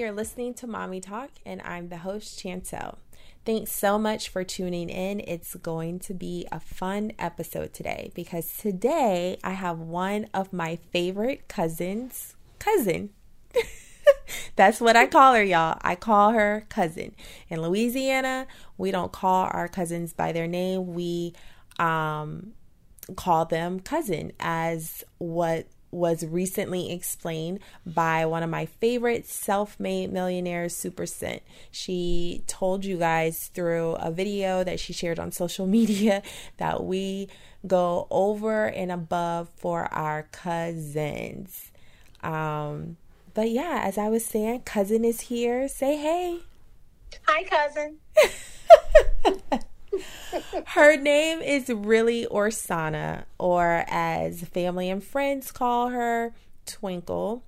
you're listening to Mommy Talk, and I'm the host, Chancel. Thanks so much for tuning in. It's going to be a fun episode today because today I have one of my favorite cousins, cousin. That's what I call her, y'all. I call her cousin. In Louisiana, we don't call our cousins by their name. We um, call them cousin, as what was recently explained by one of my favorite self made millionaires, Supa Cent. She told you guys through a video that she shared on social media that we go over and above for our cousins. Um, but yeah, as I was saying, cousin is here. Say hey. Hi, cousin. Her name is really Orsana, or as family and friends call her, Twinkle.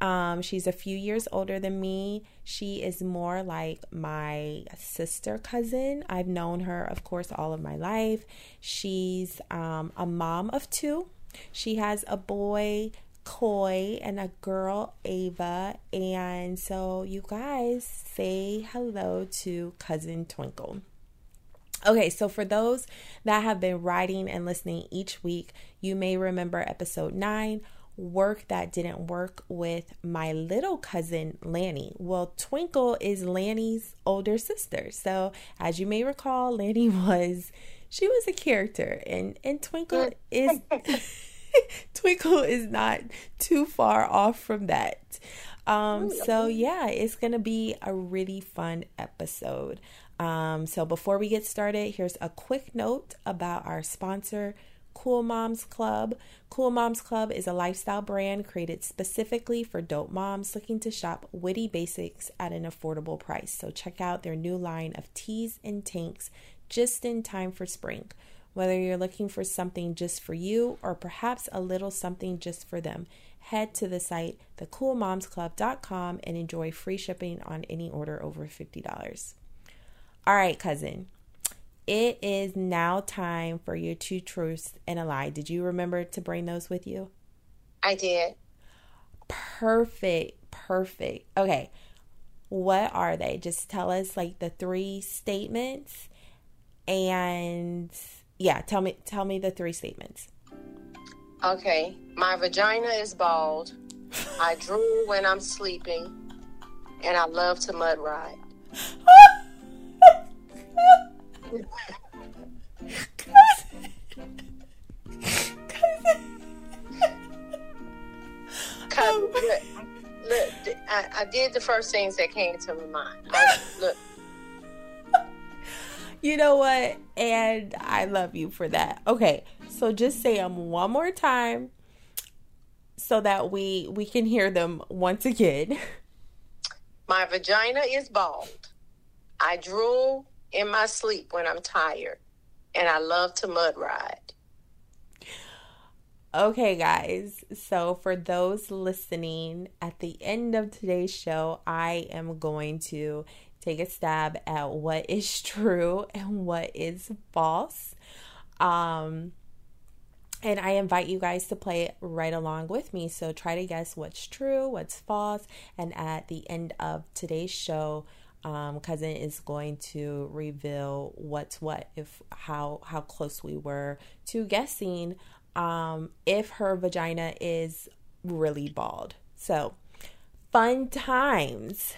Um, she's a few years older than me. She is more like my sister cousin. I've known her, of course, all of my life. She's um, a mom of two. She has a boy, Coy, and a girl, Ava. And so, you guys say hello to cousin Twinkle. Okay, so for those that have been writing and listening each week, you may remember episode nine work that didn't work with my little cousin Lanny. Well, Twinkle is Lanny's older sister. So, as you may recall, Lanny was she was a character and and Twinkle is Twinkle is not too far off from that. Um so yeah, it's going to be a really fun episode. Um, so before we get started, here's a quick note about our sponsor, Cool Moms Club. Cool Moms Club is a lifestyle brand created specifically for dope moms looking to shop witty basics at an affordable price. So check out their new line of tees and tanks just in time for spring. Whether you're looking for something just for you or perhaps a little something just for them, head to the site thecoolmomsclub.com and enjoy free shipping on any order over $50. All right, cousin. It is now time for your two truths and a lie. Did you remember to bring those with you? I did. Perfect. Perfect. Okay. What are they? Just tell us like the three statements and yeah, tell me tell me the three statements. Okay. My vagina is bald. I drool when I'm sleeping and I love to mud ride. Cause look, look, I, I, did the first things that came to my mind. I, look. You know what? And I love you for that. Okay, so just say them one more time so that we we can hear them once again. My vagina is bald. I drool in my sleep when I'm tired, and I love to mud ride. Okay, guys. So, for those listening, at the end of today's show, I am going to take a stab at what is true and what is false. Um, and I invite you guys to play right along with me. So, try to guess what's true, what's false. And at the end of today's show, um, cousin is going to reveal what's what if how how close we were to guessing um, if her vagina is really bald. So fun times.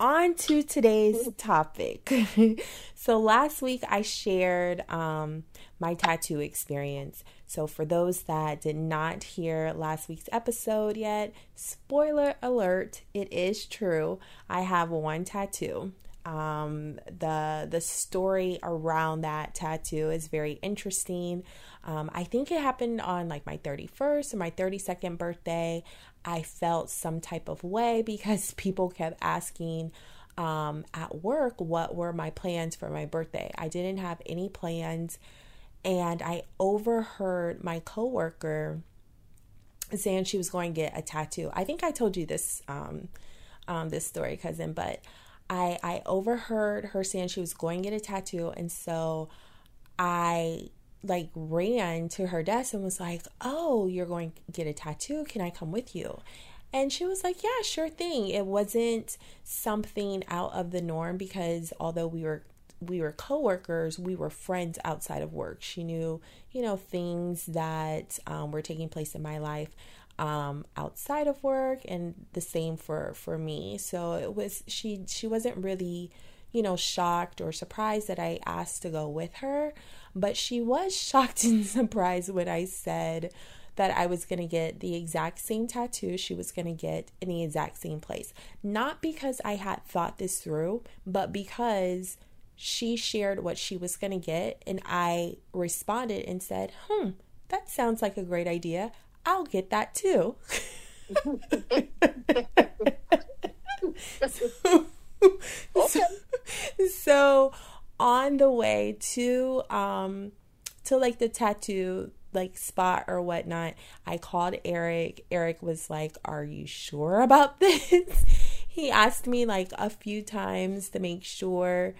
On to today's topic. So last week i shared um, my tattoo experience so, for those that did not hear last week's episode yet, spoiler alert, it is true. I have one tattoo. Um, the the story around that tattoo is very interesting. Um, I think it happened on like my 31st or my 32nd birthday. I felt some type of way because people kept asking um, at work what were my plans for my birthday. I didn't have any plans and I overheard my coworker saying she was going to get a tattoo. I think I told you this um, um, this story, cousin, but I I overheard her saying she was going to get a tattoo, and so I like ran to her desk and was like, "Oh, you're going to get a tattoo? Can I come with you?" And she was like, Yeah, sure thing. It wasn't something out of the norm because although we were we were coworkers, we were friends outside of work. She knew, you know, things that um, were taking place in my life um, outside of work, and the same for for me. So it was she she wasn't really, you know, shocked or surprised that I asked to go with her, but she was shocked and surprised when I said that I was going to get the exact same tattoo she was going to get in the exact same place. Not because I had thought this through, but because she shared what she was going to get, and I responded and said, Hmm, that sounds like a great idea. I'll get that too. so, okay. so, on the way to um to like the tattoo like spot or whatnot, I called Eric. Eric was like, Are you sure about this? he asked me like a few times to make sure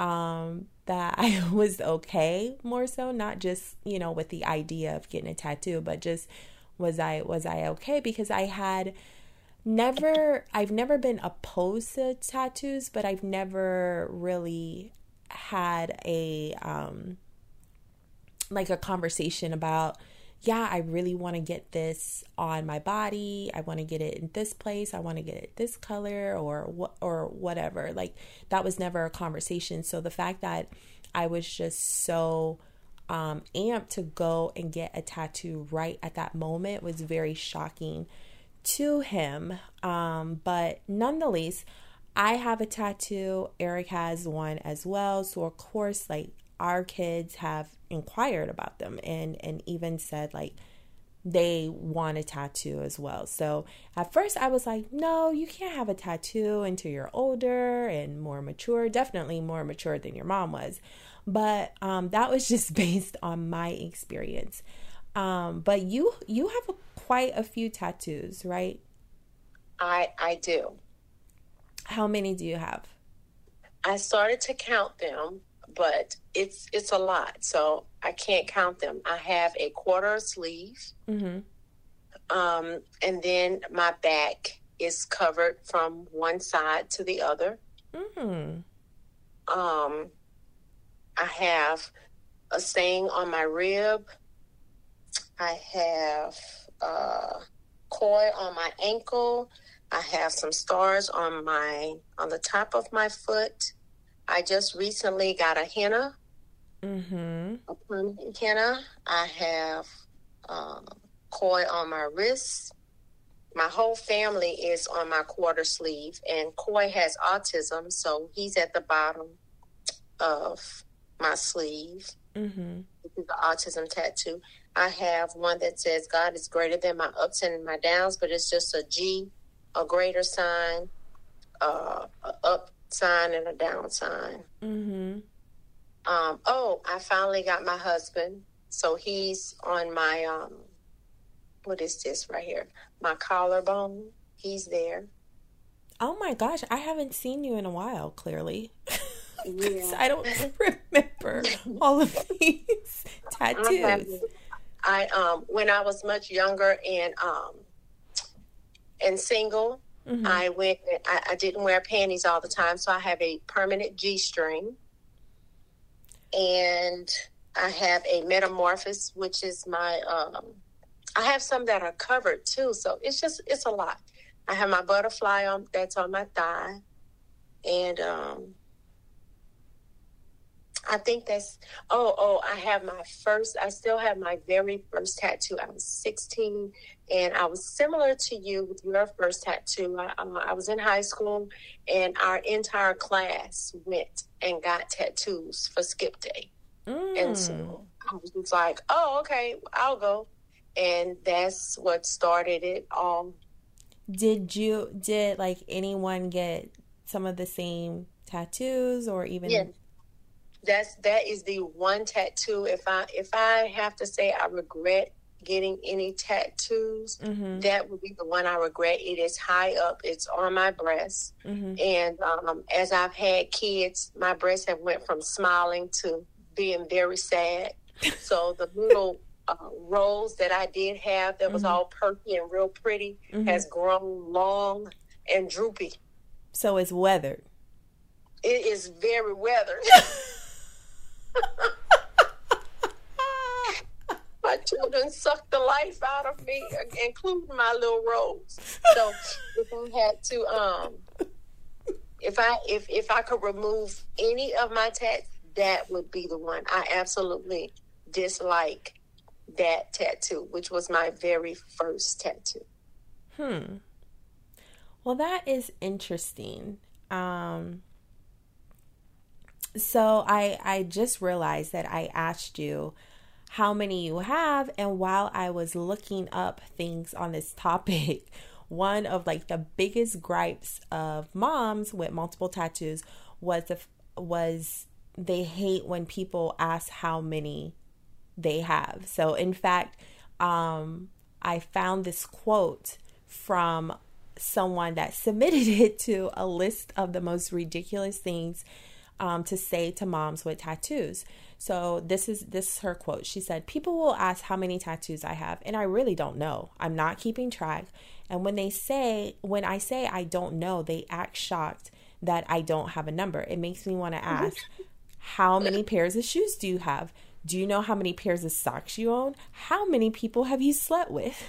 um, that I was okay more so, not just, you know, with the idea of getting a tattoo, but just was I was I okay? Because I had never I've never been opposed to tattoos, but I've never really had a um like a conversation about yeah, I really want to get this on my body. I want to get it in this place. I want to get it this color or what or whatever. Like that was never a conversation. So the fact that I was just so um, amped to go and get a tattoo right at that moment was very shocking to him. Um, but nonetheless, I have a tattoo. Eric has one as well. So of course, like our kids have inquired about them and and even said like they want a tattoo as well. So at first I was like, no, you can't have a tattoo until you're older and more mature, definitely more mature than your mom was. But um, that was just based on my experience. Um, but you you have a, quite a few tattoos, right? I I do. How many do you have? I started to count them but it's it's a lot. So I can't count them. I have a quarter sleeve, mm-hmm. um, and then my back is covered from one side to the other. Mm-hmm. Um, I have a stain on my rib. I have uh, koi on my ankle. I have some stars on my on the top of my foot. I just recently got a henna, mm-hmm. a permanent henna. I have um, koi on my wrist. My whole family is on my quarter sleeve, and Coy has autism, so he's at the bottom of my sleeve. Mm-hmm. This is the autism tattoo. I have one that says God is greater than my ups and my downs, but it's just a G, a greater sign, uh, up sign and a down sign. Mm-hmm. Um, oh, I finally got my husband. So he's on my, um, what is this right here? My collarbone. He's there. Oh my gosh, I haven't seen you in a while, clearly. Yeah. I don't remember all of these tattoos. I um when I was much younger and um and single, Mm-hmm. I went. I, I, didn't wear panties all the time, so I have a permanent G string, and I have a metamorphosis, which is my. Um, I have some that are covered too, so it's just it's a lot. I have my butterfly on that's on my thigh, and um, I think that's oh oh I have my first I still have my very first tattoo. I was 16 and I was similar to you with your first tattoo. I, uh, I was in high school and our entire class went and got tattoos for skip day. Mm. And so mm. I was just like, oh okay, I'll go. And that's what started it all. Did you did like anyone get some of the same tattoos or even that's that is the one tattoo if i if i have to say i regret getting any tattoos mm-hmm. that would be the one i regret it is high up it's on my breast mm-hmm. and um, as i've had kids my breasts have went from smiling to being very sad so the little uh, rose that I did have that was mm-hmm. all perky and real pretty mm-hmm. has grown long and droopy. So it's weathered. It is very weathered. my children sucked the life out of me, including my little rose. So if I had to, um, if I if if I could remove any of my tats, that would be the one. I absolutely dislike that tattoo, which was my very first tattoo. Hmm. Well, that is interesting. Um, so I I just realized that I asked you how many you have and while I was looking up things on this topic, one of like the biggest gripes of moms with multiple tattoos was the was they hate when people ask how many they have. So in fact, um I found this quote from someone that submitted it to a list of the most ridiculous things um, to say to moms with tattoos. So this is this is her quote. She said, "People will ask how many tattoos I have, and I really don't know. I'm not keeping track. And when they say when I say I don't know, they act shocked that I don't have a number. It makes me want to ask, how many pairs of shoes do you have? Do you know how many pairs of socks you own? How many people have you slept with?"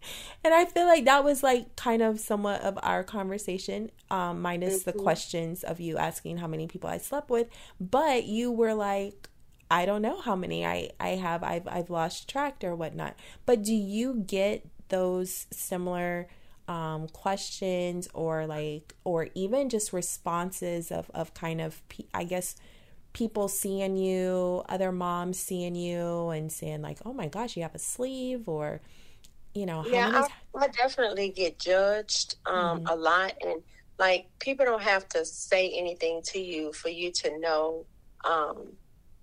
and I feel like that was like kind of somewhat of our conversation, um, minus mm-hmm. the questions of you asking how many people I slept with. But you were like, I don't know how many I, I have. I've I've lost track or whatnot. But do you get those similar um, questions or like or even just responses of of kind of I guess people seeing you, other moms seeing you and saying like, "Oh my gosh, you have a sleeve," or you know yeah many... I, I, definitely get judged um, mm-hmm. a lot and like people don't have to say anything to you for you to know um,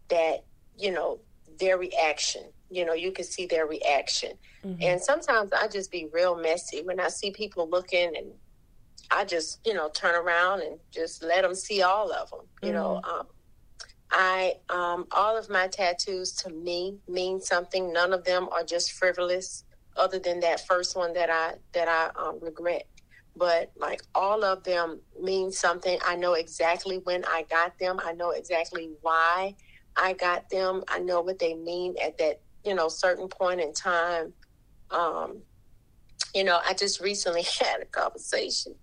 that you know their reaction you know you can see their reaction mm-hmm. and sometimes i just be real messy when i see people looking and i just you know turn around and just let them see all of them you mm-hmm. know um, i um, all of my tattoos to me mean something none of them are just frivolous other than that first one that I that I um, regret. But like all of them mean something. I know exactly when I got them. I know exactly why I got them. I know what they mean at that you know certain point in time. Um, you know, I just recently had a conversation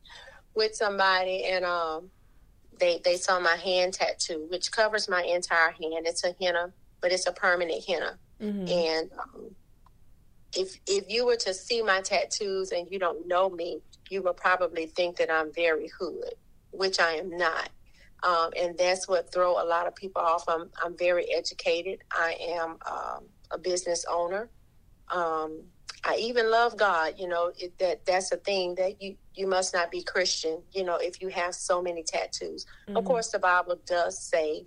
with somebody, and um, they they saw my hand tattoo, which covers my entire hand. It's a henna, but it's a permanent henna, mm-hmm. and um, if if you were to see my tattoos and you don't know me, you would probably think that I'm very hood, which I am not. Um, and that's what throw a lot of people off. I'm I'm very educated. I am um, a business owner. Um, I even love God. You know it, that that's a thing that you you must not be Christian. You know if you have so many tattoos. Mm-hmm. Of course, the Bible does say,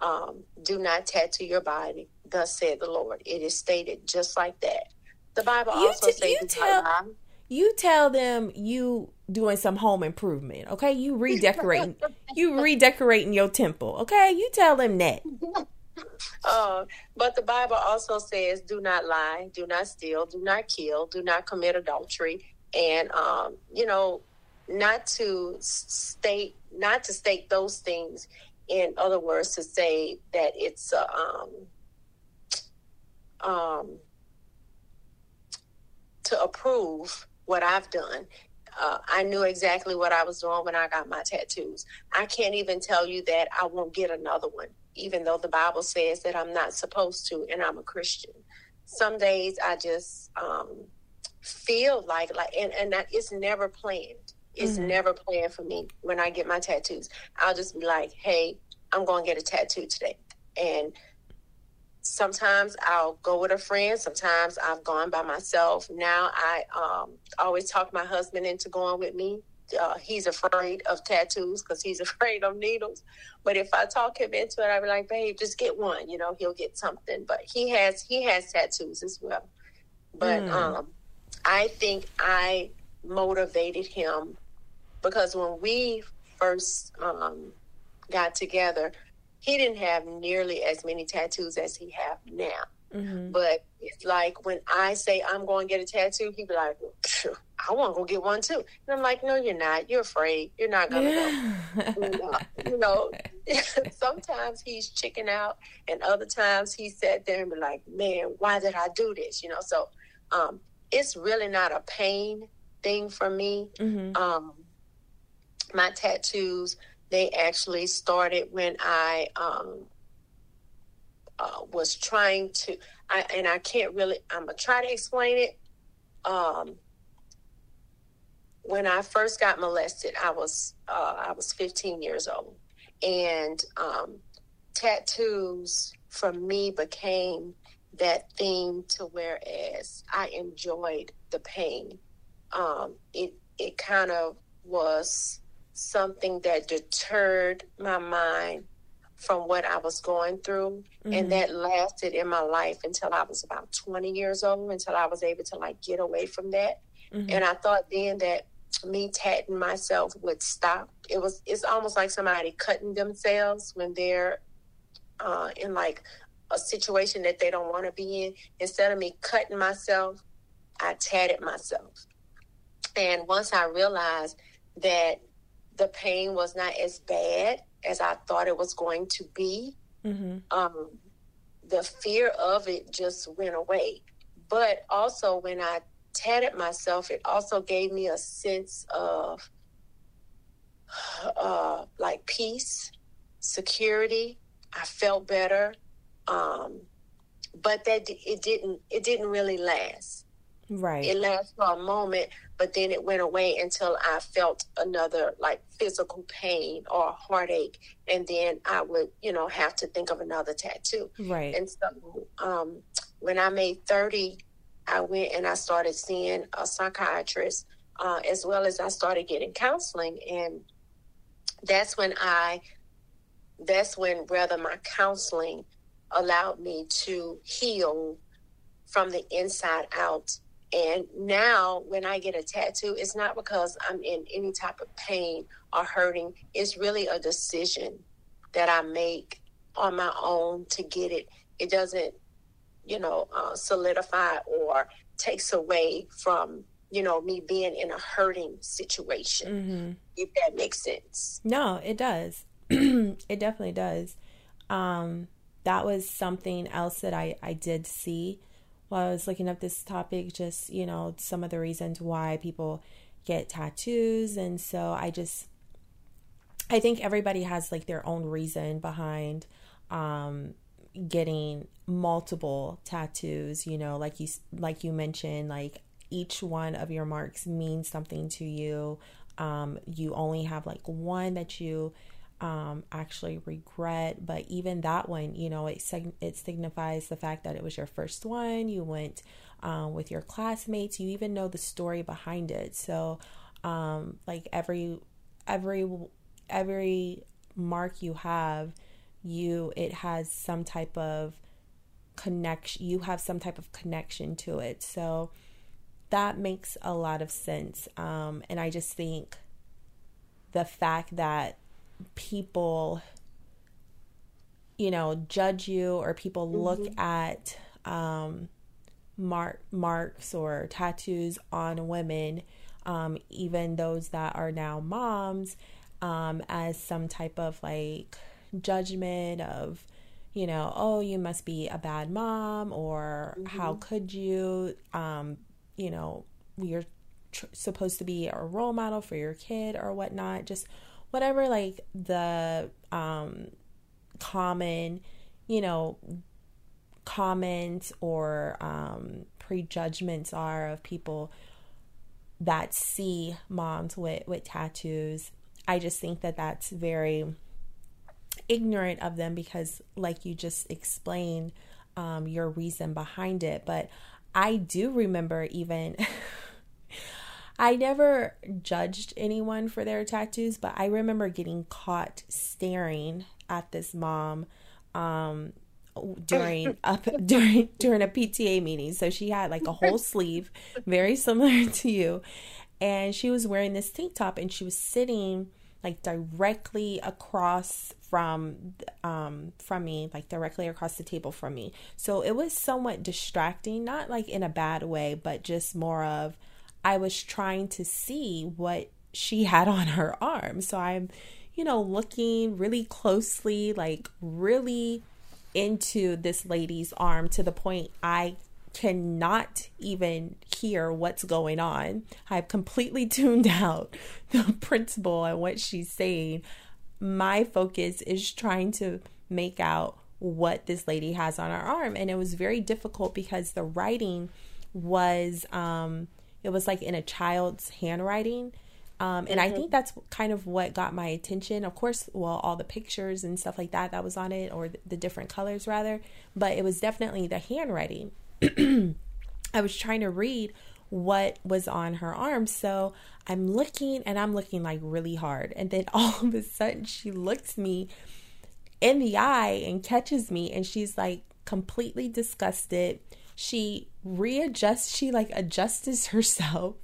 um, "Do not tattoo your body." Thus said the Lord. It is stated just like that. The Bible you also t- says you tell, you tell them you doing some home improvement, okay? You redecorating you redecorating your temple, okay? You tell them that. Uh, but the Bible also says, "Do not lie, do not steal, do not kill, do not commit adultery," and um, you know, not to state not to state those things. In other words, to say that it's uh, um, um, to approve what I've done. Uh, I knew exactly what I was doing when I got my tattoos. I can't even tell you that I won't get another one, even though the Bible says that I'm not supposed to, and I'm a Christian. Some days I just um, feel like like, and and that it's never planned. It's mm-hmm. never planned for me when I get my tattoos. I'll just be like, hey, I'm going to get a tattoo today, and sometimes I'll go with a friend. Sometimes I've gone by myself. Now I um, always talk my husband into going with me. Uh, he's afraid of tattoos because he's afraid of needles. But if I talk him into it, I'll be like, "Babe, just get one." You know, he'll get something. But he has he has tattoos as well. But mm. um, I think I motivated him because when we first um, got together, he didn't have nearly as many tattoos as he have now. Mm-hmm. But it's like when I say I'm going to get a tattoo, he'd be like, I want to go get one too. And I'm like, no, you're not. You're afraid. You're not going to go. you know, sometimes he's chicken out, and other times he sat there and be like, man, why did I do this? You know, so um, it's really not a pain thing for me. Mm-hmm. Um, my tattoos, they actually started when I um, uh, was trying to, I, and I can't really, I'm going to try to explain it. Um, when I first got molested, I was uh, I was 15 years old, and um, tattoos for me became that thing to whereas I enjoyed the pain. Um, it it kind of was something that deterred my mind from what I was going through. Mm-hmm. And that lasted in my life until I was about 20 years old, until I was able to like get away from that. Mm-hmm. And I thought then that me tatting myself would stop. It was, it's almost like somebody cutting themselves when they're uh, in like a situation that they don't want to be in. Instead of me cutting myself, I tatted myself. And once I realized that the pain was not as bad as I thought it was going to be, mm-hmm. um, the fear of it just went away. But also, when I tatted myself, it also gave me a sense of uh, like peace, security. I felt better, um, but that it didn't. It didn't really last. Right. It lasted for a moment, but then it went away until I felt another like physical pain or heartache, and then I would, you know, have to think of another tattoo. Right. And so, um, when I made thirty, I went and I started seeing a psychiatrist, uh, as well as I started getting counseling, and that's when I, that's when rather my counseling allowed me to heal from the inside out and now, when I get a tattoo, it's not because I'm in any type of pain or hurting. It's really a decision that I make on my own to get it. It doesn't, you know, uh, solidify or takes away from, you know, me being in a hurting situation, mm-hmm. if that makes sense. No, it does. it definitely does. Um, that was something else that I, I did see while I was looking up this topic, just, you know, some of the reasons why people get tattoos. And so I just, I think everybody has like their own reason behind um, getting multiple tattoos, you know, like you, like you mentioned, like each one of your marks means something to you. Um, you only have like one that you um, actually regret. But even that one, you know, it it signifies the fact that it was your first one. You went um, with your classmates. You even know the story behind it. So, um, like every every every mark you have, you it has some type of connection. You have some type of connection to it. So that makes a lot of sense. Um, and I just think the fact that people you know judge you or people mm-hmm. look at um, mark marks or tattoos on women um, even those that are now moms um, as some type of like judgment of you know oh you must be a bad mom or mm-hmm. how could you um, you know you're tr- supposed to be a role model for your kid or whatnot just whatever like the um common, you know, comments or um prejudgments are of people that see moms with with tattoos. I just think that that's very ignorant of them because like you just explained um, your reason behind it but i do remember even I never judged anyone for their tattoos, but I remember getting caught staring at this mom um, during up during during a PTA meeting. So she had like a whole sleeve, very similar to you, and she was wearing this tank top, and she was sitting like directly across from um from me like directly across the table from me so it was somewhat distracting not like in a bad way but just more of i was trying to see what she had on her arm. So i'm you know looking really closely like really into this lady's arm to the point i cannot even hear what's going on. I've completely tuned out the principal and what she's saying. My focus is trying to make out what this lady has on her arm. And it was very difficult because the writing was um it was like in a child's handwriting um, and mm-hmm. I think that's kind of what got my attention. Of course, well, all the pictures and stuff like that that was on it, or the different colors rather, but it was definitely the handwriting. I was trying to read what was on her arm. So I'm looking and I'm looking like really hard. And then all of a sudden she looks me in the eye and catches me and she's like completely disgusted. She readjusts, she like adjusts herself,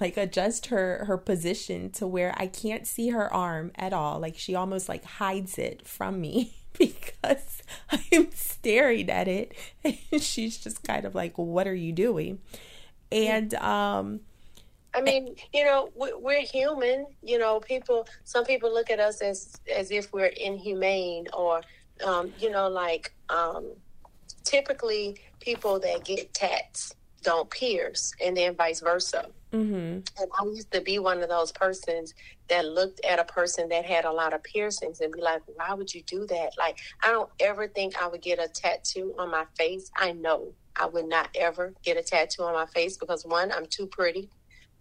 like adjust her her position to where I can't see her arm at all. Like she almost like hides it from me because I'm staring at it and she's just kind of like, "What are you doing?" and um I mean, you know, we're human. You know, people. Some people look at us as as if we're inhumane, or, um, you know, like um, typically people that get tats don't pierce, and then vice versa. Mm-hmm. And I used to be one of those persons that looked at a person that had a lot of piercings and be like, "Why would you do that?" Like, I don't ever think I would get a tattoo on my face. I know I would not ever get a tattoo on my face because one, I'm too pretty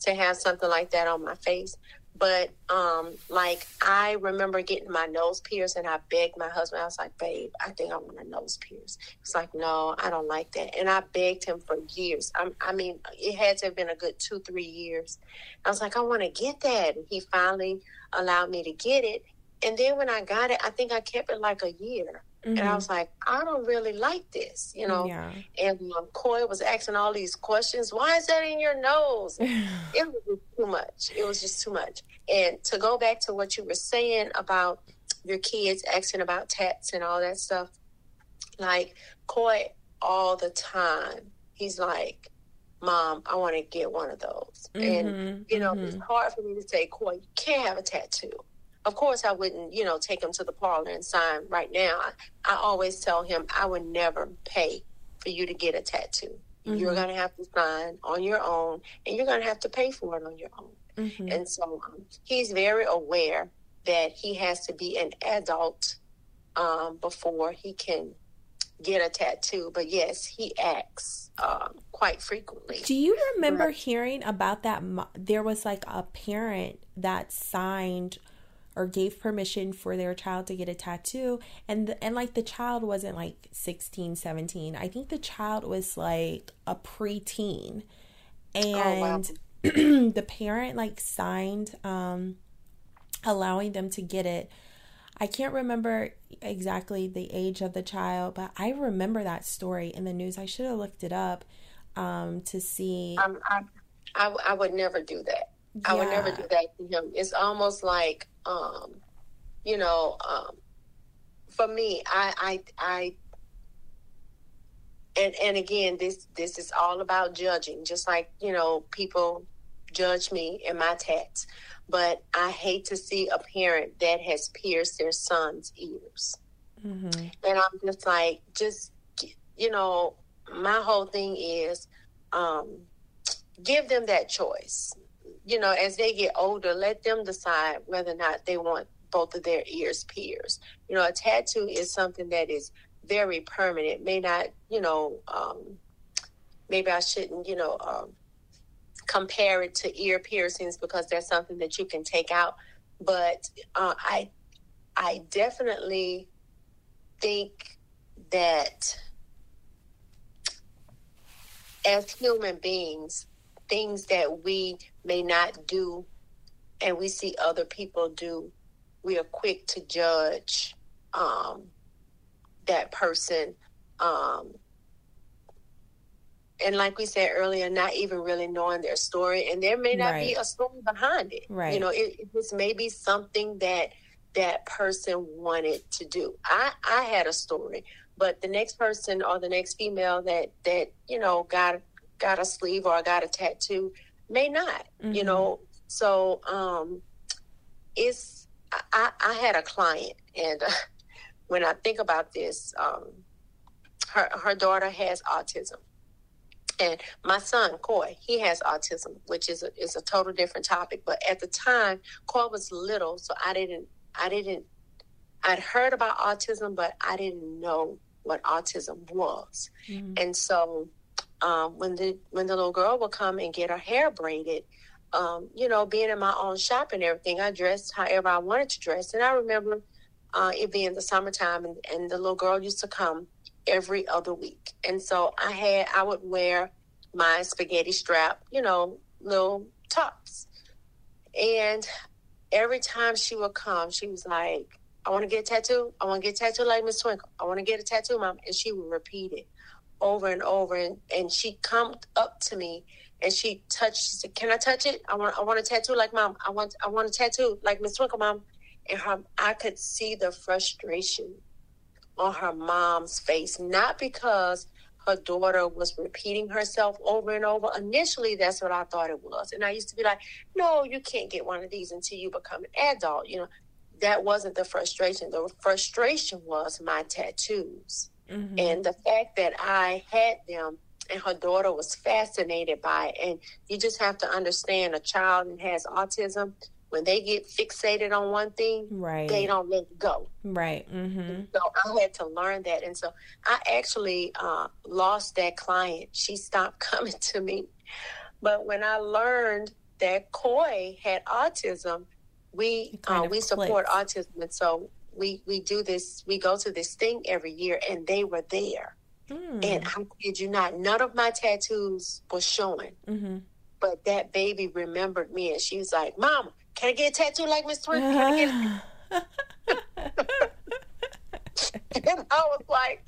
to have something like that on my face. But um, like I remember getting my nose pierced, and I begged my husband. I was like, "Babe, I think I want a nose pierce." He's like, "No, I don't like that." And I begged him for years. I, I mean, it had to have been a good two, three years. I was like, "I want to get that." And he finally allowed me to get it. And then when I got it, I think I kept it like a year. Mm-hmm. And I mm-hmm. was like, I don't really like this, you know. Yeah. And um, Coy was asking all these questions. Why is that in your nose? it was too much. It was just too much. And to go back to what you were saying about your kids asking about tats and all that stuff, like Coy all the time, he's like, Mom, I want to get one of those. Mm-hmm. And, you know, mm-hmm. it's hard for me to say, Coy, you can't have a tattoo of course, I wouldn't, you know, take him to the parlor and sign right now. I, I always tell him I would never pay for you to get a tattoo. Mm-hmm. You're going to have to sign on your own, and you're going to have to pay for it on your own. Mm-hmm. And so um, he's very aware that he has to be an adult um, before he can get a tattoo. But yes, he acts um, quite frequently. Do you remember right. hearing about that? There was like a parent that signed or gave permission for their child to get a tattoo. And the, and like the child wasn't like 16 17 i think the child was like a preteen. And oh, wow. the parent like signed um allowing them to get it. I can't remember exactly the age of the child but i remember that story in the news. I should have looked it up um to see um, I, I, I would never do that yeah. I would never do that to him. It's almost like, um, you know, um, for me, I, I, I, and and again, this this is all about judging. Just like you know, people judge me and my tats, but I hate to see a parent that has pierced their son's ears, mm-hmm. and I'm just like, just you know, my whole thing is, um, give them that choice you know, as they get older, let them decide whether or not they want both of their ears pierced. You know, a tattoo is something that is very permanent. May not, you know, um, maybe I shouldn't, you know, um, compare it to ear piercings because that's something that you can take out. But uh, I, I definitely think that as human beings, things that we may not do and we see other people do, we are quick to judge um, that person. Um, and like we said earlier, not even really knowing their story, and there may not right. be a story behind it. Right. You know, it, it just may be something that that person wanted to do. I, I had a story, but the next person or the next female that, that, you know, got, got a sleeve or got a tattoo may not, mm-hmm. you know? So, um, it's, I, I had a client and uh, when I think about this, um, her, her daughter has autism and my son, Coy, he has autism, which is a, is a total different topic. But at the time, Coy was little, so I didn't, I didn't, I'd heard about autism, but I didn't know what autism was. Mm-hmm. And so, um, when the when the little girl would come and get her hair braided, um, you know, being in my own shop and everything, I dressed however I wanted to dress. And I remember uh, it being the summertime, and, and the little girl used to come every other week. And so I had, I would wear my spaghetti strap, you know, little tops. And every time she would come, she was like, I want to get a tattoo. I want to get a tattoo like Miss Twinkle. I want to get a tattoo, mom. And she would repeat it over and over. And, and she come up to me and she touched, she said, can I touch it? I want, I want a tattoo like mom. I want, I want a tattoo like Miss Twinkle, mom. And her, I could see the frustration on her mom's face, not because her daughter was repeating herself over and over. Initially, that's what I thought it was. And I used to be like, no, you can't get one of these until you become an adult. You know, that wasn't the frustration. The frustration was my tattoos. Mm-hmm. And the fact that I had them and her daughter was fascinated by it. And you just have to understand a child that has autism, when they get fixated on one thing, right. they don't let go. Right. Mm-hmm. So I had to learn that. And so I actually uh, lost that client. She stopped coming to me. But when I learned that Coy had autism, we uh, we support autism. And so we, we do this, we go to this thing every year, and they were there. Mm. And I kid you not, none of my tattoos was showing. Mm-hmm. But that baby remembered me, and she was like, Mama, can I get a tattoo like Miss Twin? Get and I was like,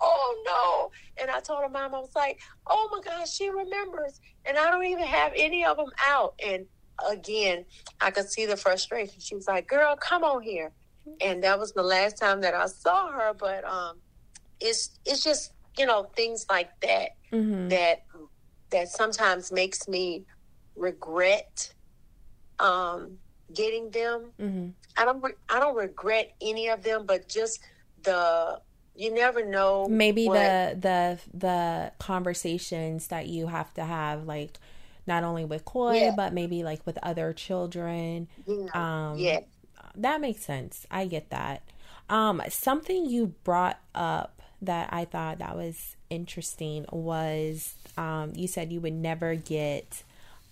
oh no. And I told her mom, I was like, oh my gosh, she remembers. And I don't even have any of them out. And again, I could see the frustration. She was like, girl, come on here. And that was the last time that I saw her. But um, it's it's just, you know, things like that mm-hmm. that that sometimes makes me regret um, getting them. Mm-hmm. I don't re- I don't regret any of them, but just the you never know. Maybe what... the the the conversations that you have to have, like not only with Coy, yeah. but maybe like with other children. Yeah. Um, yeah. That makes sense. I get that. Um, something you brought up that I thought that was interesting was um, you said you would never get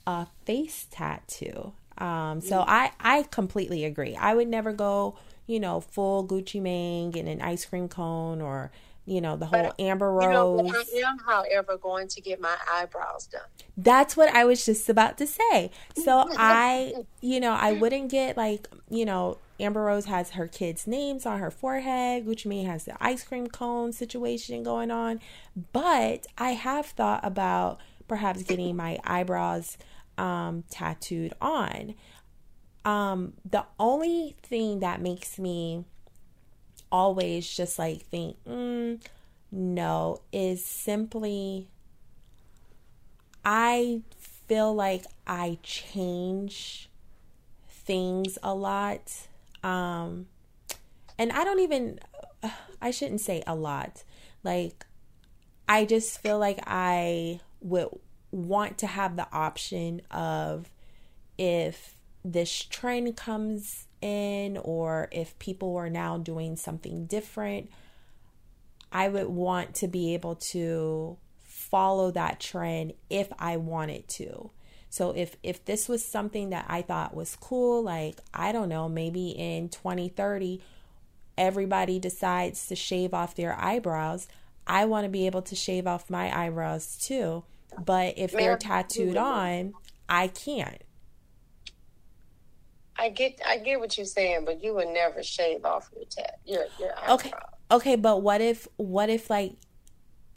a face tattoo. Um, so I I completely agree. I would never go, you know, full Gucci Mane and an ice cream cone or you know the whole but, amber rose. You know, I am, however, going to get my eyebrows done. That's what I was just about to say. So I, you know, I wouldn't get like you know. Amber Rose has her kids' names on her forehead. Gucci Mane has the ice cream cone situation going on. But I have thought about perhaps getting my eyebrows um, tattooed on. Um, the only thing that makes me always just like think, mm, no, is simply I feel like I change things a lot. Um, and I don't even, I shouldn't say a lot. Like, I just feel like I would want to have the option of if this trend comes in or if people are now doing something different, I would want to be able to follow that trend if I wanted to. So if if this was something that I thought was cool, like I don't know, maybe in 2030 everybody decides to shave off their eyebrows, I want to be able to shave off my eyebrows too. But if they're tattooed on, I can't. I get I get what you're saying, but you would never shave off your tat your your. Okay. Okay, but what if what if like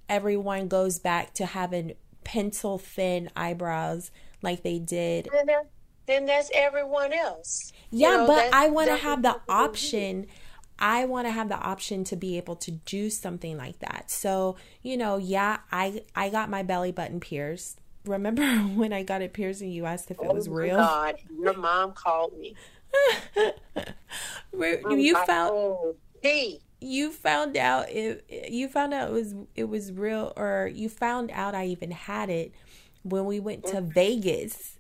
everyone goes back to having pencil thin eyebrows like they did then that's everyone else. Yeah, you know, but I want to have the option. I want to have the option to be able to do something like that. So, you know, yeah, I I got my belly button pierced. Remember when I got it pierced and you asked if it oh was real? Oh my god, your mom called me. you found oh, hey. You found out it. You found out it was it was real, or you found out I even had it when we went to mm-hmm. Vegas.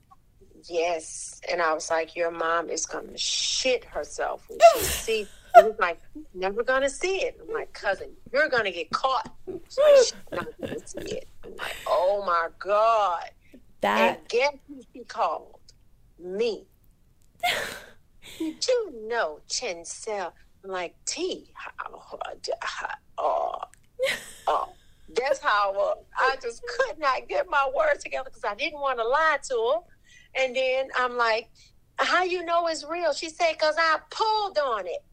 Yes, and I was like, your mom is gonna shit herself when she see it was like, never gonna see it. I'm like, cousin, you're gonna get caught. She's like, she's not gonna see it. I'm like, oh my God. That and guess who she called? Me. Did you know Chancel? I'm like, T. Oh, oh. That's how uh, uh, uh, I was. I just could not get my words together because I didn't want to lie to her. And then I'm like, how you know it's real? She said, because I pulled on it.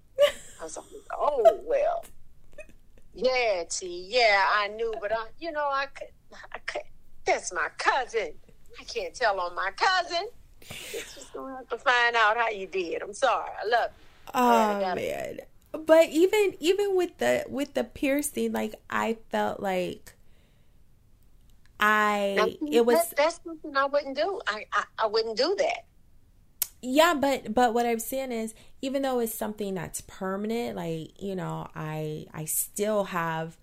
I was like, oh well, yeah, T, yeah, I knew, but I, you know, I could, I could. That's my cousin. I can't tell on my cousin. It's just gonna have to find out how you did. I'm sorry. I love you. Oh man. But even even with the with the piercing, like I felt like I it was that, that's something I wouldn't do. I, I I wouldn't do that yeah but but what i'm saying is even though it's something that's permanent like you know i i still have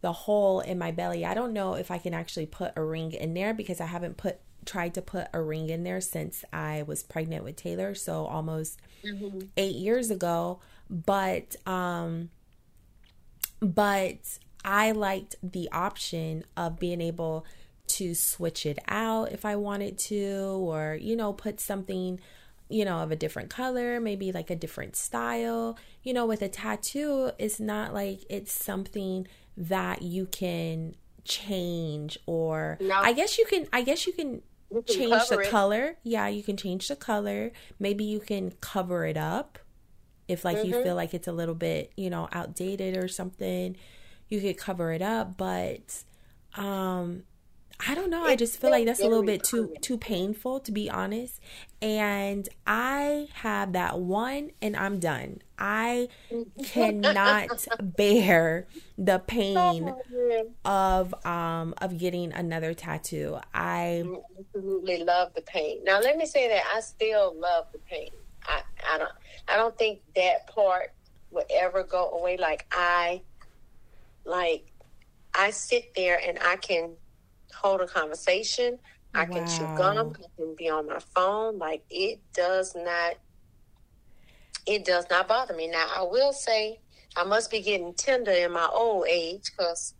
the hole in my belly i don't know if i can actually put a ring in there because i haven't put tried to put a ring in there since i was pregnant with taylor so almost mm-hmm. eight years ago but um but i liked the option of being able to switch it out if i wanted to or you know put something you know, of a different color, maybe like a different style. You know, with a tattoo, it's not like it's something that you can change or no. I guess you can I guess you can, you can change the it. color. Yeah, you can change the color. Maybe you can cover it up if like mm-hmm. you feel like it's a little bit, you know, outdated or something. You could cover it up, but um I don't know. I just feel like that's a little bit too too painful to be honest. And I have that one and I'm done. I cannot bear the pain of um of getting another tattoo. I absolutely love the pain. Now let me say that I still love the pain. I, I don't I don't think that part will ever go away. Like I like I sit there and I can hold a conversation. I wow. can chew gum. I can be on my phone. Like it does not. It does not bother me. Now I will say I must be getting tender in my old age because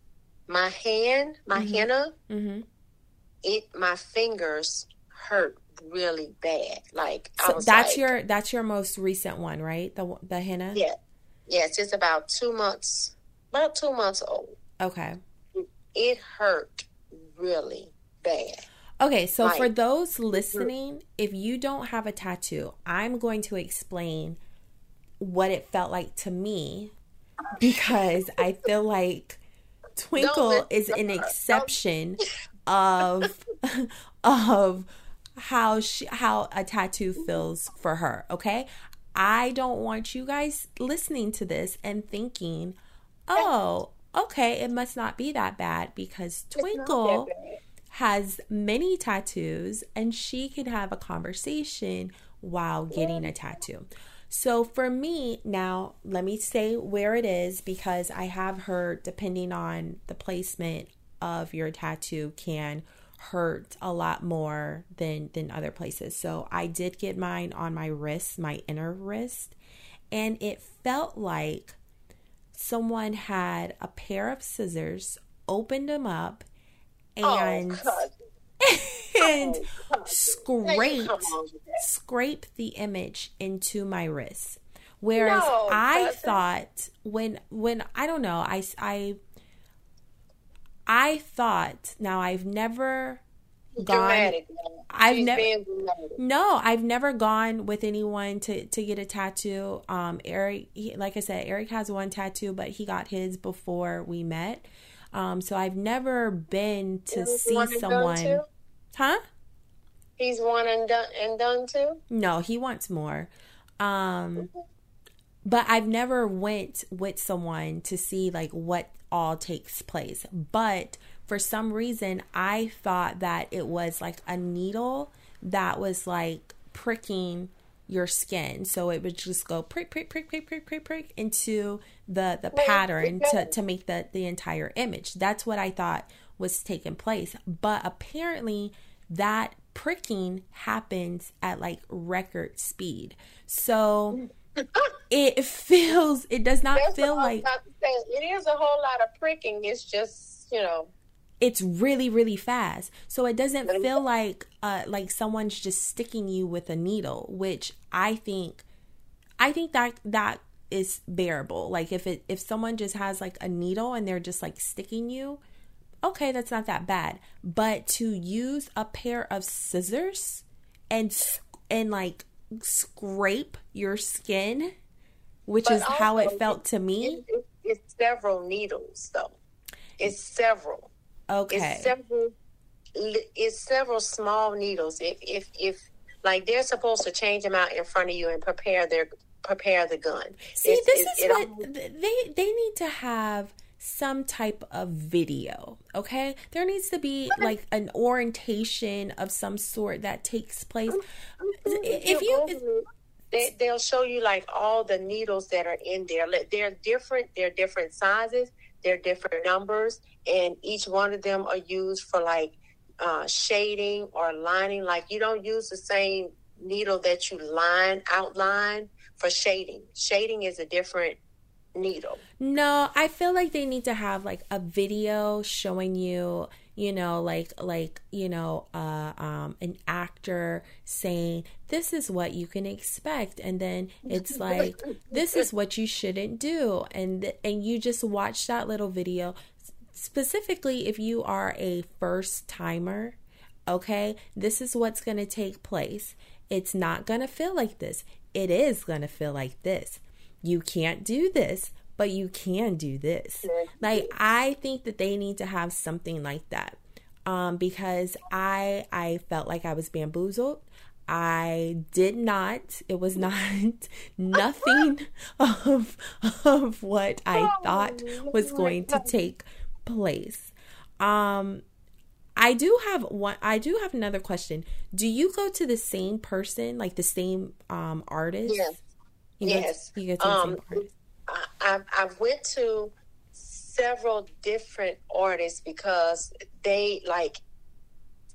my hand, my mm-hmm. henna, mm-hmm. it my fingers hurt really bad. Like so that's like, your that's your most recent one, right? The the henna. Yeah, yes. It's about two months, about two months old. Okay. It hurt really bad. Okay, so like, for those listening, if you don't have a tattoo, I'm going to explain what it felt like to me because I feel like Twinkle is an exception of of how she how a tattoo feels for her, okay? I don't want you guys listening to this and thinking, "Oh, okay, it must not be that bad because Twinkle has many tattoos and she can have a conversation while getting a tattoo. So for me, now let me say where it is because I have heard, depending on the placement of your tattoo, can hurt a lot more than than other places. So I did get mine on my wrist, my inner wrist, and it felt like someone had a pair of scissors, opened them up, oh, and oh, and oh, scraped scraped the image into my wrist. Whereas no, I thought when when I don't know I I I thought now I've never gone. I've never. No, I've never gone with anyone to to get a tattoo. Um, Eric, he, like I said, Eric has one tattoo, but he got his before we met. Um, so I've never been to see someone. To? Huh? he's one and done and done too. No, he wants more. Um, but I've never went with someone to see like what all takes place. But for some reason, I thought that it was like a needle that was like pricking your skin. So it would just go prick, prick, prick, prick, prick, prick, prick into the the pattern to, to make the the entire image. That's what I thought was taking place. But apparently that pricking happens at like record speed. So it feels it does not That's feel what I was like about to say. It is a whole lot of pricking. It's just you know. It's really really fast so it doesn't feel like uh like someone's just sticking you with a needle which i think i think that that is bearable like if it if someone just has like a needle and they're just like sticking you okay that's not that bad but to use a pair of scissors and and like scrape your skin which But is how it felt to me It, it, it's several needles though. It's several. Okay It's several. It's several small needles. If if if like they're supposed to change them out in front of you and prepare their prepare the gun. See, It's- this it- is what almost- they they need to have some type of video, okay? There needs to be like an orientation of some sort that takes place. If you they, they'll show you like all the needles that are in there. They're different. They're different sizes. They're different numbers, and each one of them are used for like uh, shading or lining. Like you don't use the same needle that you line outline for shading. Shading is a different needle. No, I feel like they need to have like a video showing you, you know, like like, you know, uh um an actor saying this is what you can expect and then it's like this is what you shouldn't do and and you just watch that little video specifically if you are a first timer, okay? This is what's going to take place. It's not going to feel like this. It is going to feel like this you can't do this, but you can do this. Like I think that they need to have something like that. Um, because I I felt like I was bamboozled. I did not. It was not nothing of of what I thought was going to take place. Um I do have one I do have another question. Do you go to the same person, like the same um artist? Yes. You go to- yes. you go to the Um, same artist. I, I, went to several different artists because they like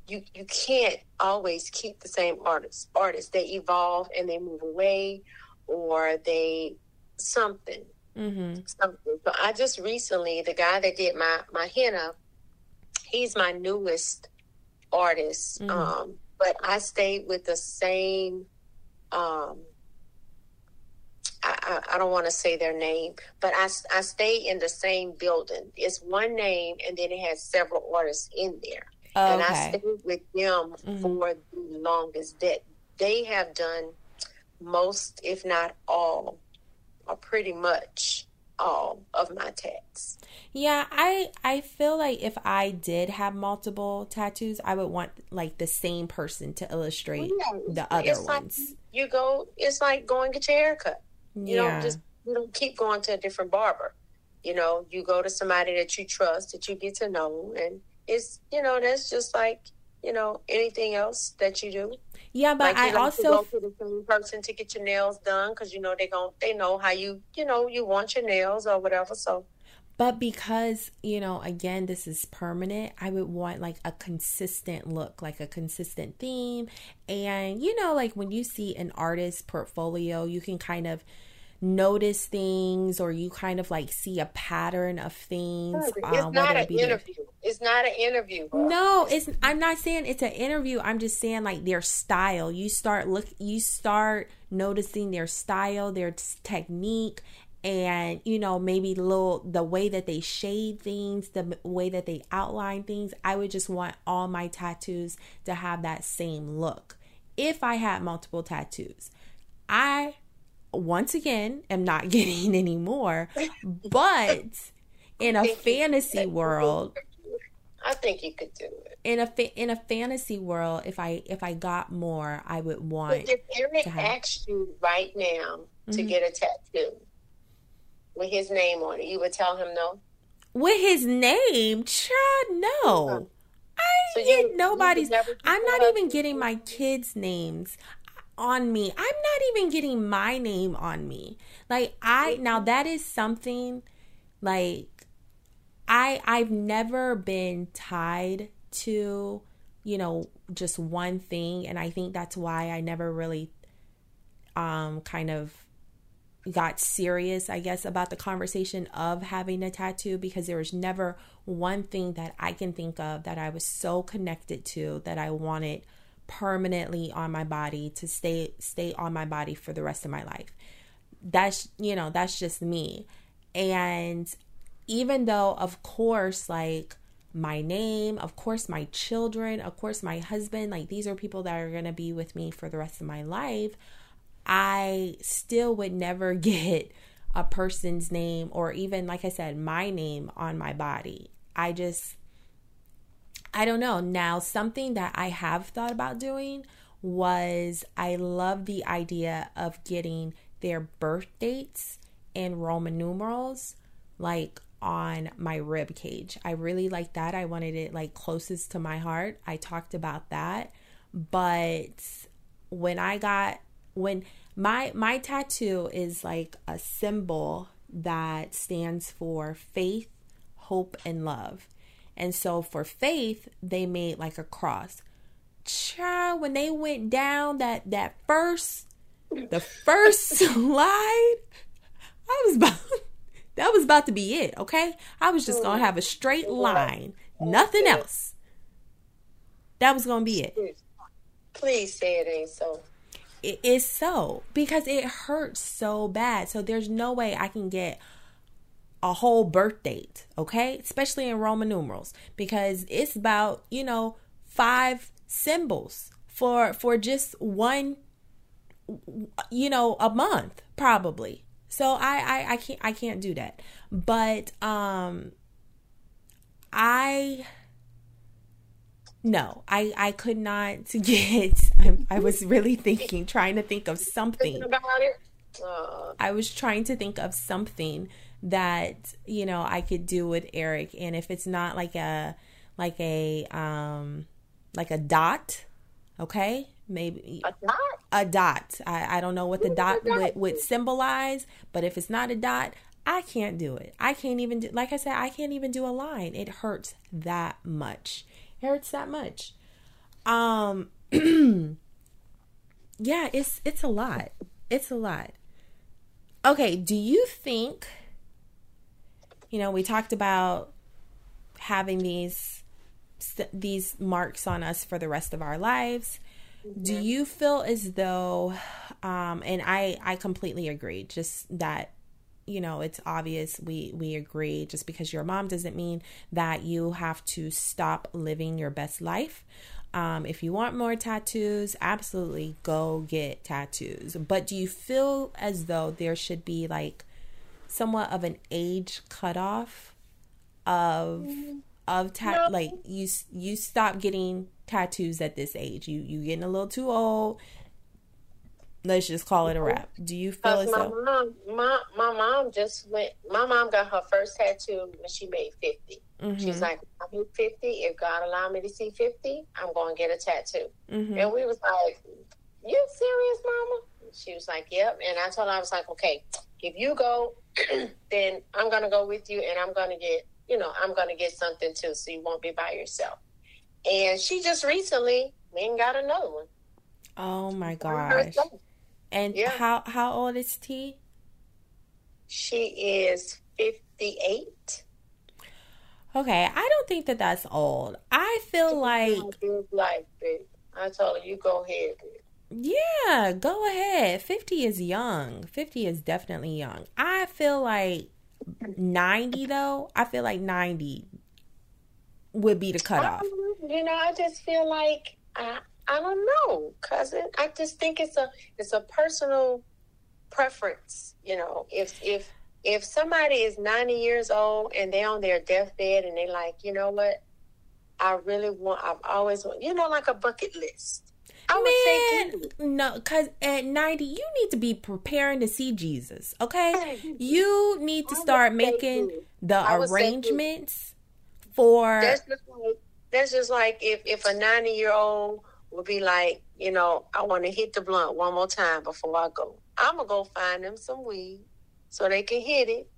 you you can't always keep the same artists artists they evolve and they move away or they something Mm-hmm. something so i just recently the guy that did my my henna he's my newest artist Mhm. um but i stayed with the same um I, I, I don't want to say their name, but I, I stay in the same building. It's one name, and then it has several artists in there. And I Okay. stayed with them Mhm. for the longest. That they have done most, if not all, or pretty much all of my tags. Yeah, I I feel like if I did have multiple tattoos, I would want like the same person to illustrate Yeah, the other it's like ones. you go. It's like going get your hair cut. You yeah. don't just you don't keep going to a different barber. You know, you go to somebody that you trust, that you get to know, and it's you know that's just like you know anything else that you do. yeah, but like I also go to the same person to get your nails done because you know they gon' they know how you you know you want your nails or whatever. So But because, you know, again, this is permanent, I would want like a consistent look, like a consistent theme. And, you know, like when you see an artist's portfolio, you can kind of notice things or you kind of like see a pattern of things. it's um, not an it be their- interview. It's not an interview. bro. No, it's I'm not saying it's an interview. I'm just saying like their style. You start look you start noticing their style, their technique and you know maybe little the way that they shade things, the way that they outline things. I would just want all my tattoos to have that same look. If I had multiple tattoos, I once again am not getting any more, but in a fantasy world, I think you could do it. In a fa- in a fantasy world, if I if I got more, I would want. But if Eric have... asked you right now to mm-hmm. get a tattoo with his name on it, you would tell him no. With his name, child, no. Mm-hmm. I so get you, nobody's. You I'm not even getting my kids' names on me. I'm not even getting my name on me. Like I now that is something like I I've never been tied to, you know, just one thing and I think that's why I never really um kind of got serious, I guess, about the conversation of having a tattoo because there was never one thing that I can think of that I was so connected to that I wanted permanently on my body to stay stay on my body for the rest of my life. That's you know, that's just me. And even though, of course, like my name, of course, my children, of course, my husband, like these are people that are going to be with me for the rest of my life, I still would never get a person's name or even, like I said, my name on my body. I just, I don't know. Now, something that I have thought about doing was I love the idea of getting their birth dates in Roman numerals. Like on my rib cage. I really like that. I wanted it like closest to my heart. I talked about that. But when I got when my my tattoo is like a symbol that stands for faith, hope and love. And so for faith, they made like a cross. Child, when they went down that that first the first slide, I was about that was about to be it, okay? I was just going to have a straight line, nothing else. That was going to be it. Please say it ain't so. It is so because it hurts so bad. So there's no way I can get a whole birth date, okay? Especially in Roman numerals because it's about, you know, five symbols for for just one you know, a month probably. So I, I I can't I can't do that. But um I no, I I could not get. I, I was really thinking, trying to think of something about it. Uh, I was trying to think of something that you know I could do with Eric, and if it's not like a like a um like a dot, okay, maybe a dot. A dot. I, I don't know what the dot, dot would, would symbolize, but if it's not a dot, I can't do it. I can't even do. Like I said, I can't even do a line. It hurts that much. Hurts that much. Um. yeah, it's it's a lot. It's a lot. Okay, do you think? You know, we talked about having these these marks on us for the rest of our lives do you feel as though um and i i completely agree just that you know it's obvious we we agree just because your mom doesn't mean that you have to stop living your best life um, if you want more tattoos, absolutely go get tattoos. But do you feel as though there should be like somewhat of an age cutoff of of no. like you you stop getting tattoos at this age. You you getting a little too old. Let's just call it a wrap. Do you feel as my though? Mom, my my mom just went. My mom got her first tattoo when she made 50 mm-hmm. She's like, I'm fifty. If God allow me to see fifty, I'm going to get a tattoo. Mm-hmm. And we was like, "You serious, Mama?" She was like, "Yep." And I told her I was like, "Okay, if you go, then I'm gonna go with you, and I'm gonna get you know, I'm going to get something too, so you won't be by yourself. And she just recently went and got another one. Oh my gosh! And yeah. how how old is T? She is fifty eight. Okay, I don't think that that's old. I feel like like I told her you go ahead. Yeah, go ahead. 50 is young. 50 is definitely young. I feel like 90 though, I feel like 90 would be the cutoff. Um, you know, I just feel like I I don't know, cousin. I just think it's a it's a personal preference. You know, if if if somebody is 90 years old and they're on their deathbed and they like, you know what, I really want. I've always want. You know, like a bucket list. I Man, no, because at 90, you need to be preparing to see Jesus, okay? You need to start making the arrangements for. That's just, like, that's just like if, if a 90 year old would be like, you know, I want to hit the blunt one more time before I go. I'm going to go find them some weed so they can hit it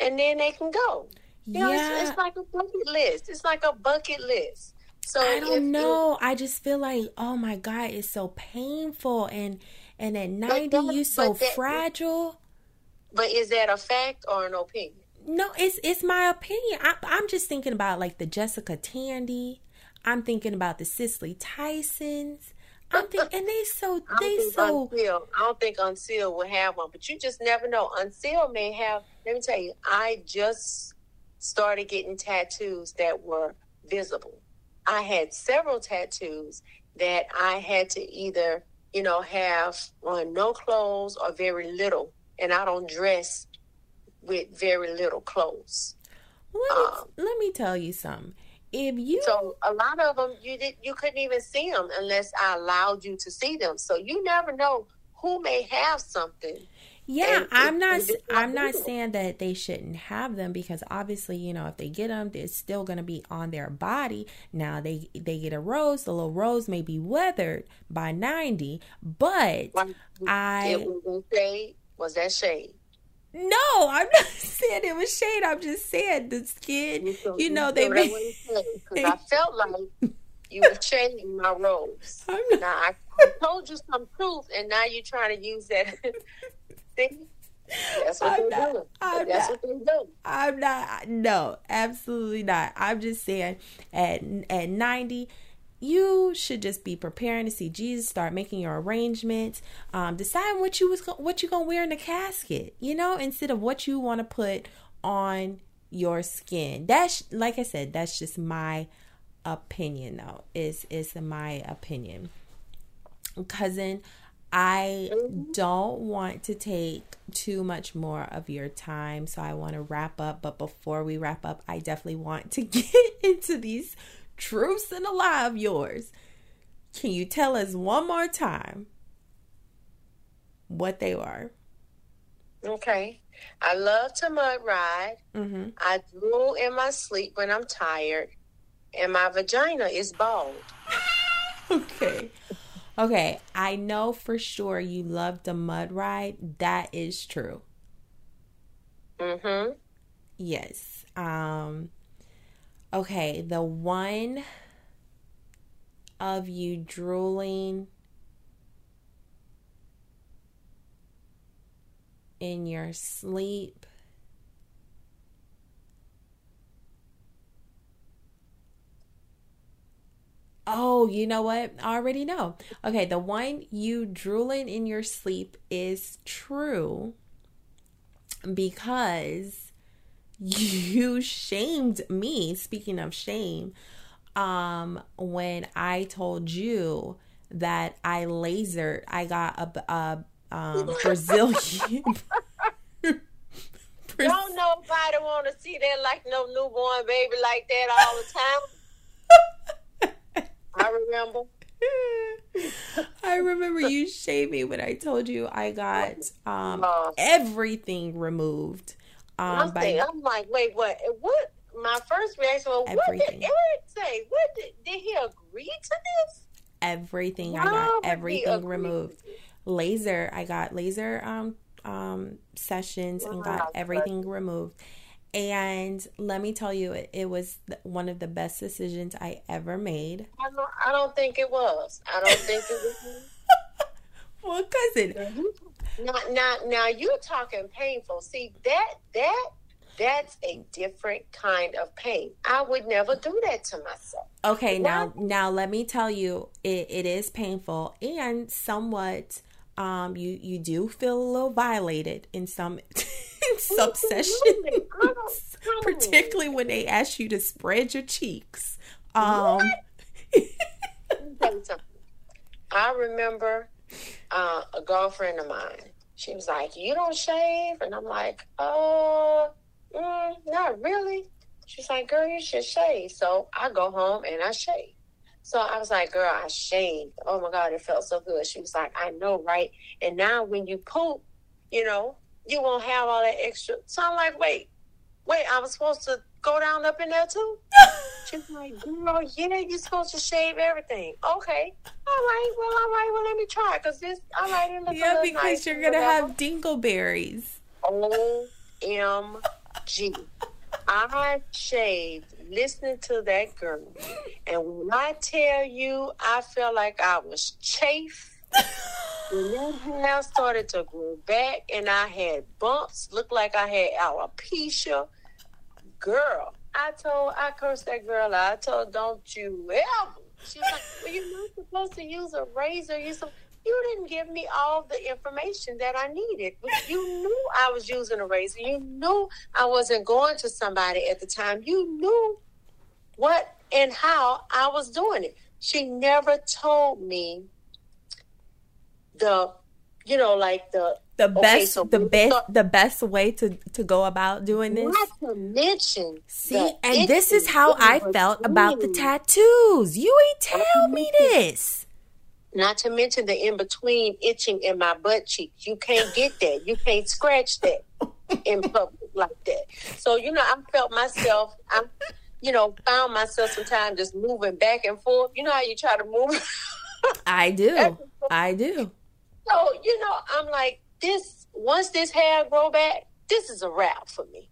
and then they can go. You yeah. know, it's, it's like a bucket list. It's like a bucket list. So I don't know. I just feel like, oh my God, it's so painful, and and at ninety, you so that, fragile. But is that a fact or an opinion? No, it's it's my opinion. I, I'm just thinking about like the Jessica Tandy. I'm thinking about the Cicely Tysons. I'm thinking, and they so they so. Unseal, I don't think Unseal will have one, but you just never know. Unseal may have. Let me tell you, I just started getting tattoos that were visible. I had several tattoos that I had to either, you know, have on no clothes or very little. And I don't dress with very little clothes. Let me, um, let me tell you something. If you so a lot of them you did you couldn't even see them unless I allowed you to see them. So you never know who may have something yeah, and I'm not. I'm not saying that they shouldn't have them because obviously, you know, if they get them, it's still going to be on their body. Now they they get a rose. The little rose may be weathered by ninety, but I was shade. Was that shade? No, I'm not saying it was shade. I'm just saying the skin. So, you know, they made. Because I felt like you were shading my rose. Now I, I told you some truth, and now you're trying to use that thing. That's what I'm not, I'm That's not, what they do. I'm not. No, absolutely not. I'm just saying, at at 90, you should just be preparing to see Jesus. Start making your arrangements. Um, decide what you was what you gonna wear in the casket. You know, instead of what you want to put on your skin. That's like I said. That's just my opinion, though. Is is my opinion, cousin. I don't want to take too much more of your time, so I want to wrap up. But before we wrap up, I definitely want to get into these truths and a lie of yours. Can you tell us one more time what they are? Okay. I love to mud ride. Mm-hmm. I drool in my sleep when I'm tired, and my vagina is bald. okay. Okay, I know for sure you love the mud ride. That is true. Mm hmm. Yes. Um okay, the one of you drooling in your sleep Oh, you know what? I already know. Okay, the one you drooling in your sleep is true because you shamed me. Speaking of shame, um, when I told you that I lasered, I got a, a um, Brazilian. Don't nobody want to see that like no newborn baby like that all the time. I remember. I remember you shaving when I told you I got um, everything removed. Um, by, I'm like, wait, what? What? My first reaction was, everything. what did Eric say? What did, did he agree to this? Everything. Why I got everything removed. Laser. I got laser um um sessions and got everything removed. And let me tell you, it, it was one of the best decisions I ever made. I don't, I don't think it was. I don't think it was. Well, cousin. Now, now, now you're talking painful. See that that that's a different kind of pain. I would never do that to myself. Okay, now now let me tell you, it, it is painful and somewhat. Um, you you do feel a little violated in some subsession, particularly when they ask you to spread your cheeks. Um, I remember uh, a girlfriend of mine. She was like, "You don't shave," and I'm like, "Oh, mm, not really." She's like, girl, you should shave. So I go home and I shave. So I was like, girl, I shaved. Oh my God, it felt so good. She was like, I know, right? And now when you poop, you know, you won't have all that extra. So I'm like, wait, wait, I was supposed to go down up in there too? She's like, girl, yeah, you're supposed to shave everything. Okay. All right, well, all right, well, let me try because this, all right, it looks Yeah, because nice you're going to have dingleberries. OMG. I shaved listening to that girl. And when I tell you, I felt like I was chafed. When that hair started to grow back and I had bumps, looked like I had alopecia. Girl, I told, I cursed that girl. I told, don't you ever. She was like, well, you're not supposed to use a razor. You so you didn't give me all the information that I needed. You knew I was using a razor. You knew I wasn't going to somebody at the time. You knew what and how I was doing it. She never told me the, you know, like the The Okay, best so the best start- the best way to to go about doing this. not to mention. See, and this is how I felt about the tattoos. You ain't tell me this. Not to mention the in between itching in my butt cheeks. You can't get that. You can't scratch that in public like that. So you know, I felt myself. I, you know, found myself sometimes just moving back and forth. You know how you try to move. I do. I do. so you know, I'm like this. Once this hair grow back, this is a wrap for me.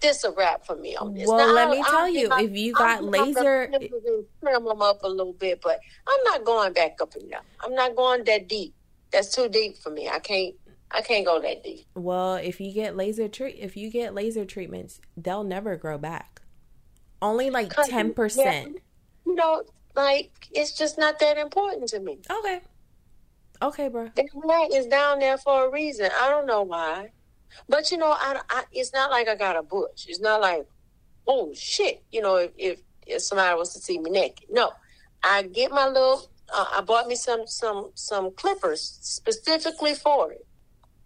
This a wrap for me on this. Well, Now, let I- me tell don't you, I- if you got gonna have to laser- trim them up a little bit, but I'm not going back up there. I'm not going that deep. That's too deep for me. I can't. I can't go that deep. Well, if you get laser treat if you get laser treatments, they'll never grow back. Only like ten percent. You know, like it's just not that important to me. Okay. Okay, bro. That rat is down there for a reason. I don't know why, but you know, I, I it's not like I got a bush. It's not like, oh shit. You know, if if, if somebody was to see me naked, no. I get my little. Uh, I bought me some some some clippers specifically for it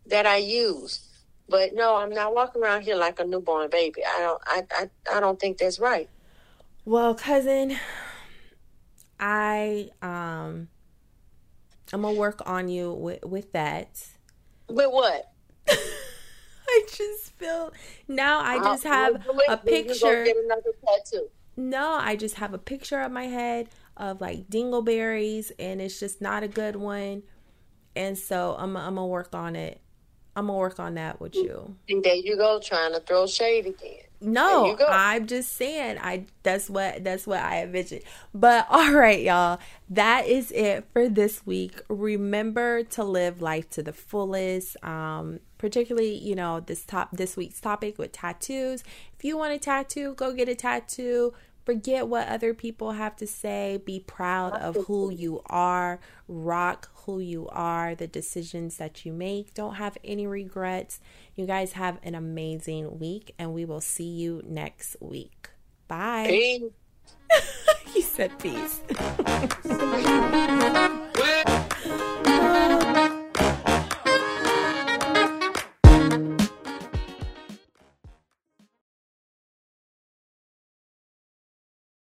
that I use. But no, I'm not walking around here like a newborn baby. I don't. I I, I don't think that's right. Well, cousin, I um I'm gonna work on you with with that. With what? I just feel now I just have a then you go picture. Get another tattoo. No, I just have a picture of my head of like dingleberries, and it's just not a good one. And so I'm I'm gonna work on it. I'm gonna work on that with you. And there you go, trying to throw shade again. No. I'm just saying. I that's what that's what I envisioned. But all right, y'all, that is it for this week. Remember to live life to the fullest. Um, particularly, you know, this top this week's topic with tattoos. If you want a tattoo, go get a tattoo. Forget what other people have to say. Be proud of who you are. Rock who you are, the decisions that you make. Don't have any regrets. You guys have an amazing week, and we will see you next week. Bye. he said peace.